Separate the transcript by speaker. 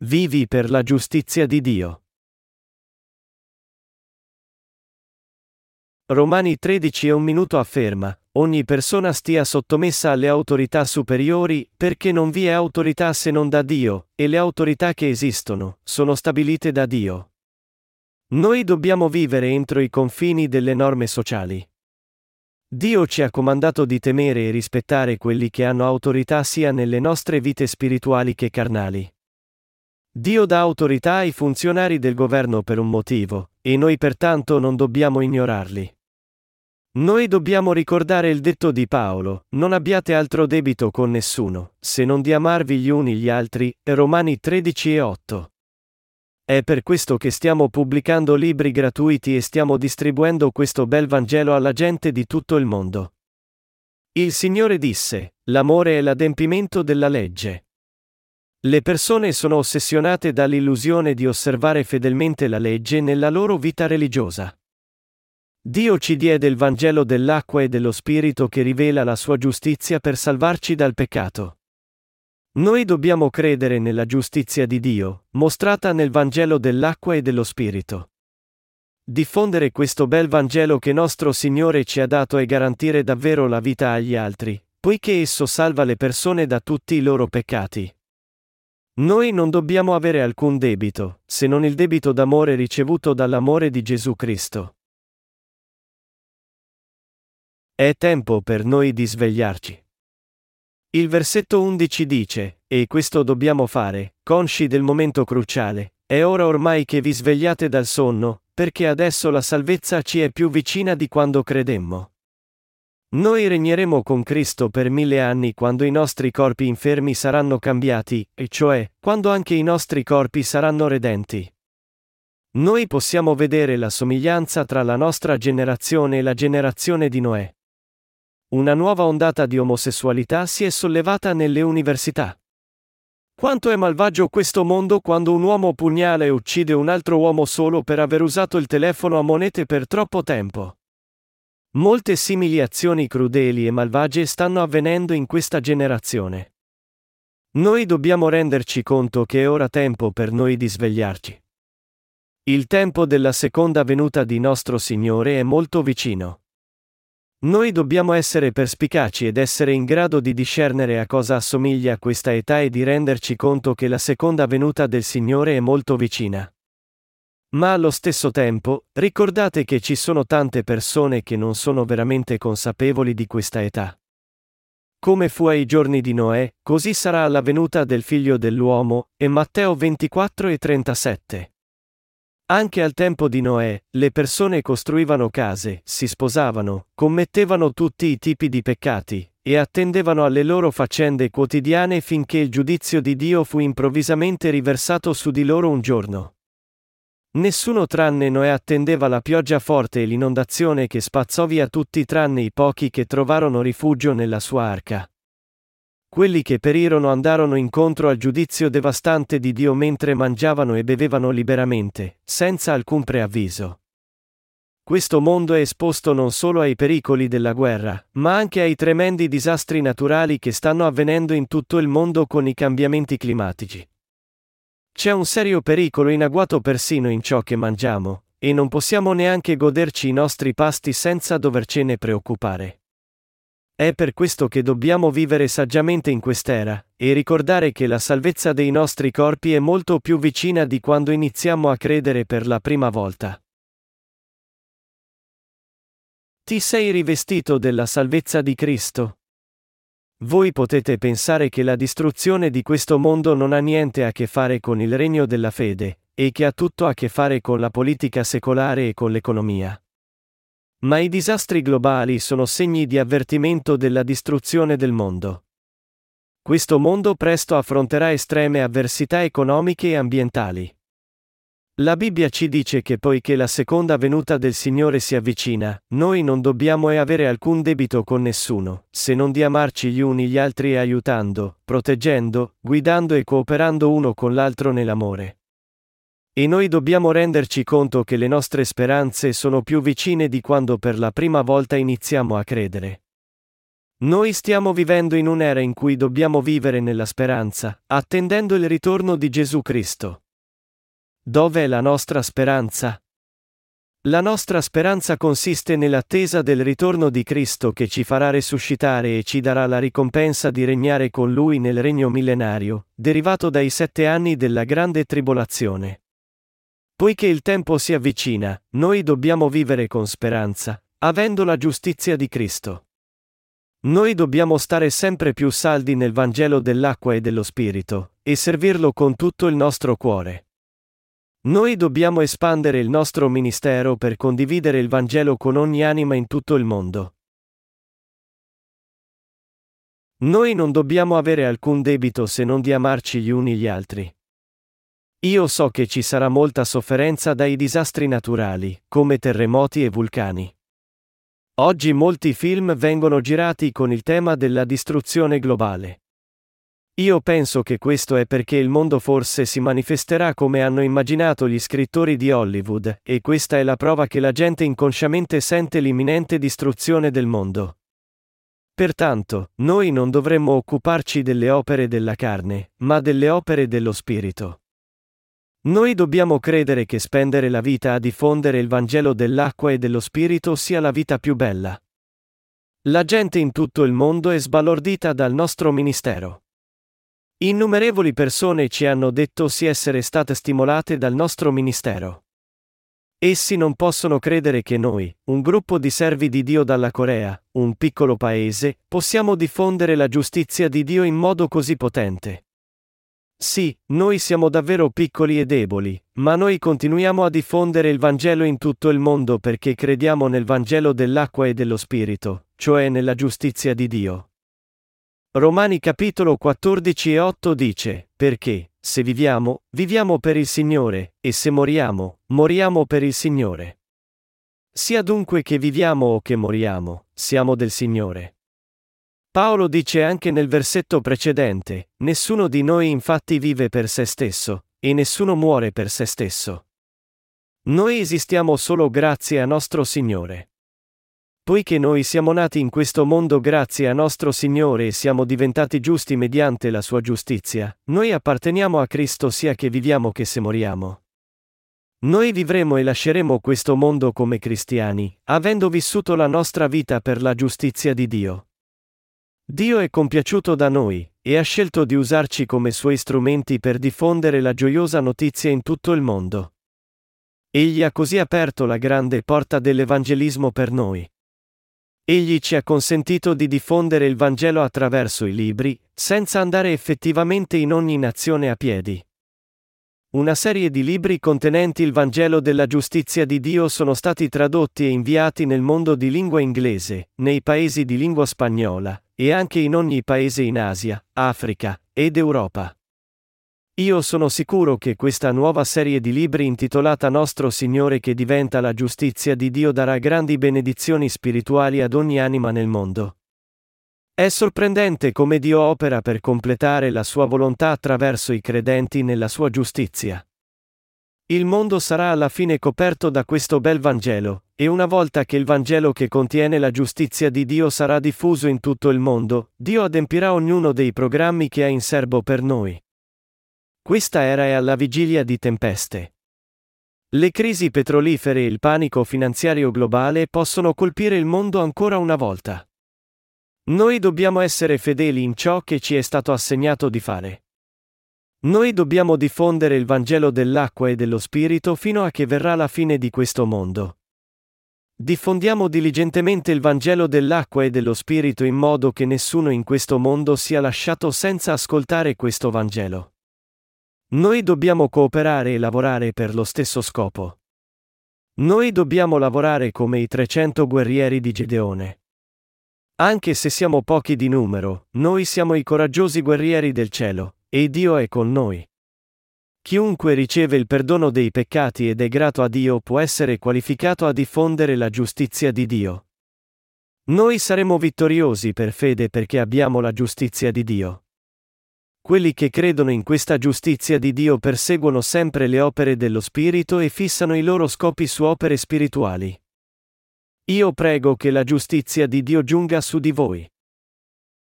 Speaker 1: Vivi per la giustizia di Dio. Romani 13 e un minuto afferma, ogni persona stia sottomessa alle autorità superiori, perché non vi è autorità se non da Dio, e le autorità che esistono, sono stabilite da Dio. Noi dobbiamo vivere entro i confini delle norme sociali. Dio ci ha comandato di temere e rispettare quelli che hanno autorità sia nelle nostre vite spirituali che carnali. Dio dà autorità ai funzionari del governo per un motivo, e noi pertanto non dobbiamo ignorarli. Noi dobbiamo ricordare il detto di Paolo, non abbiate altro debito con nessuno, se non di amarvi gli uni gli altri, Romani 13 e 8. È per questo che stiamo pubblicando libri gratuiti e stiamo distribuendo questo bel Vangelo alla gente di tutto il mondo. Il Signore disse, l'amore è l'adempimento della legge. Le persone sono ossessionate dall'illusione di osservare fedelmente la legge nella loro vita religiosa. Dio ci diede il Vangelo dell'acqua e dello Spirito che rivela la sua giustizia per salvarci dal peccato. Noi dobbiamo credere nella giustizia di Dio, mostrata nel Vangelo dell'acqua e dello Spirito. Diffondere questo bel Vangelo che nostro Signore ci ha dato e garantire davvero la vita agli altri, poiché esso salva le persone da tutti i loro peccati. Noi non dobbiamo avere alcun debito, se non il debito d'amore ricevuto dall'amore di Gesù Cristo. È tempo per noi di svegliarci. Il versetto 11 dice, e questo dobbiamo fare, consci del momento cruciale, è ora ormai che vi svegliate dal sonno, perché adesso la salvezza ci è più vicina di quando credemmo. Noi regneremo con Cristo per mille anni quando i nostri corpi infermi saranno cambiati, e cioè, quando anche i nostri corpi saranno redenti. Noi possiamo vedere la somiglianza tra la nostra generazione e la generazione di Noè. Una nuova ondata di omosessualità si è sollevata nelle università. Quanto è malvagio questo mondo quando un uomo pugnala e uccide un altro uomo solo per aver usato il telefono a monete per troppo tempo. Molte simili azioni crudeli e malvagie stanno avvenendo in questa generazione. Noi dobbiamo renderci conto che è ora tempo per noi di svegliarci. Il tempo della seconda venuta di nostro Signore è molto vicino. Noi dobbiamo essere perspicaci ed essere in grado di discernere a cosa assomiglia questa età e di renderci conto che la seconda venuta del Signore è molto vicina. Ma allo stesso tempo, ricordate che ci sono tante persone che non sono veramente consapevoli di questa età. Come fu ai giorni di Noè, così sarà alla venuta del figlio dell'uomo, e Matteo 24 e 37. Anche al tempo di Noè, le persone costruivano case, si sposavano, commettevano tutti i tipi di peccati, e attendevano alle loro faccende quotidiane finché il giudizio di Dio fu improvvisamente riversato su di loro un giorno. Nessuno tranne Noè attendeva la pioggia forte e l'inondazione che spazzò via tutti tranne i pochi che trovarono rifugio nella sua arca. Quelli che perirono andarono incontro al giudizio devastante di Dio mentre mangiavano e bevevano liberamente, senza alcun preavviso. Questo mondo è esposto non solo ai pericoli della guerra, ma anche ai tremendi disastri naturali che stanno avvenendo in tutto il mondo con i cambiamenti climatici. C'è un serio pericolo in agguato persino in ciò che mangiamo, e non possiamo neanche goderci i nostri pasti senza dovercene preoccupare. È per questo che dobbiamo vivere saggiamente in quest'era, e ricordare che la salvezza dei nostri corpi è molto più vicina di quando iniziamo a credere per la prima volta. Ti sei rivestito della salvezza di Cristo? Voi potete pensare che la distruzione di questo mondo non ha niente a che fare con il regno della fede, e che ha tutto a che fare con la politica secolare e con l'economia. Ma i disastri globali sono segni di avvertimento della distruzione del mondo. Questo mondo presto affronterà estreme avversità economiche e ambientali. La Bibbia ci dice che poiché la seconda venuta del Signore si avvicina, noi non dobbiamo e avere alcun debito con nessuno, se non di amarci gli uni gli altri aiutando, proteggendo, guidando e cooperando uno con l'altro nell'amore. E noi dobbiamo renderci conto che le nostre speranze sono più vicine di quando per la prima volta iniziamo a credere. Noi stiamo vivendo in un'era in cui dobbiamo vivere nella speranza, attendendo il ritorno di Gesù Cristo. Dove è la nostra speranza? La nostra speranza consiste nell'attesa del ritorno di Cristo che ci farà resuscitare e ci darà la ricompensa di regnare con Lui nel regno millenario, derivato dai sette anni della grande tribolazione. Poiché il tempo si avvicina, noi dobbiamo vivere con speranza, avendo la giustizia di Cristo. Noi dobbiamo stare sempre più saldi nel Vangelo dell'acqua e dello Spirito, e servirlo con tutto il nostro cuore. Noi dobbiamo espandere il nostro ministero per condividere il Vangelo con ogni anima in tutto il mondo. Noi non dobbiamo avere alcun debito se non di amarci gli uni gli altri. Io so che ci sarà molta sofferenza dai disastri naturali, come terremoti e vulcani. Oggi molti film vengono girati con il tema della distruzione globale. Io penso che questo è perché il mondo forse si manifesterà come hanno immaginato gli scrittori di Hollywood, e questa è la prova che la gente inconsciamente sente l'imminente distruzione del mondo. Pertanto, noi non dovremmo occuparci delle opere della carne, ma delle opere dello Spirito. Noi dobbiamo credere che spendere la vita a diffondere il Vangelo dell'acqua e dello Spirito sia la vita più bella. La gente in tutto il mondo è sbalordita dal nostro ministero. Innumerevoli persone ci hanno detto sì essere state stimolate dal nostro ministero. Essi non possono credere che noi, un gruppo di servi di Dio dalla Corea, un piccolo paese, possiamo diffondere la giustizia di Dio in modo così potente. Sì, noi siamo davvero piccoli e deboli, ma noi continuiamo a diffondere il Vangelo in tutto il mondo perché crediamo nel Vangelo dell'acqua e dello Spirito, cioè nella giustizia di Dio. Romani capitolo 14 e 8 dice, perché, se viviamo, viviamo per il Signore, e se moriamo, moriamo per il Signore. Sia dunque che viviamo o che moriamo, siamo del Signore. Paolo dice anche nel versetto precedente, nessuno di noi infatti vive per se stesso, e nessuno muore per se stesso. Noi esistiamo solo grazie a nostro Signore. Poiché noi siamo nati in questo mondo grazie a nostro Signore e siamo diventati giusti mediante la sua giustizia, noi apparteniamo a Cristo sia che viviamo che se moriamo. Noi vivremo e lasceremo questo mondo come cristiani, avendo vissuto la nostra vita per la giustizia di Dio. Dio è compiaciuto da noi, e ha scelto di usarci come suoi strumenti per diffondere la gioiosa notizia in tutto il mondo. Egli ha così aperto la grande porta dell'Evangelismo per noi. Egli ci ha consentito di diffondere il Vangelo attraverso i libri, senza andare effettivamente in ogni nazione a piedi. Una serie di libri contenenti il Vangelo della giustizia di Dio sono stati tradotti e inviati nel mondo di lingua inglese, nei paesi di lingua spagnola, e anche in ogni paese in Asia, Africa ed Europa. Io sono sicuro che questa nuova serie di libri intitolata Nostro Signore che diventa la giustizia di Dio darà grandi benedizioni spirituali ad ogni anima nel mondo. È sorprendente come Dio opera per completare la sua volontà attraverso i credenti nella sua giustizia. Il mondo sarà alla fine coperto da questo bel Vangelo, e una volta che il Vangelo che contiene la giustizia di Dio sarà diffuso in tutto il mondo, Dio adempirà ognuno dei programmi che ha in serbo per noi. Questa era è alla vigilia di tempeste. Le crisi petrolifere e il panico finanziario globale possono colpire il mondo ancora una volta. Noi dobbiamo essere fedeli in ciò che ci è stato assegnato di fare. Noi dobbiamo diffondere il Vangelo dell'acqua e dello Spirito fino a che verrà la fine di questo mondo. Diffondiamo diligentemente il Vangelo dell'acqua e dello Spirito in modo che nessuno in questo mondo sia lasciato senza ascoltare questo Vangelo. Noi dobbiamo cooperare e lavorare per lo stesso scopo. Noi dobbiamo lavorare come i 300 guerrieri di Gedeone. Anche se siamo pochi di numero, noi siamo i coraggiosi guerrieri del cielo, e Dio è con noi. Chiunque riceve il perdono dei peccati ed è grato a Dio può essere qualificato a diffondere la giustizia di Dio. Noi saremo vittoriosi per fede perché abbiamo la giustizia di Dio. Quelli che credono in questa giustizia di Dio perseguono sempre le opere dello Spirito e fissano i loro scopi su opere spirituali. Io prego che la giustizia di Dio giunga su di voi.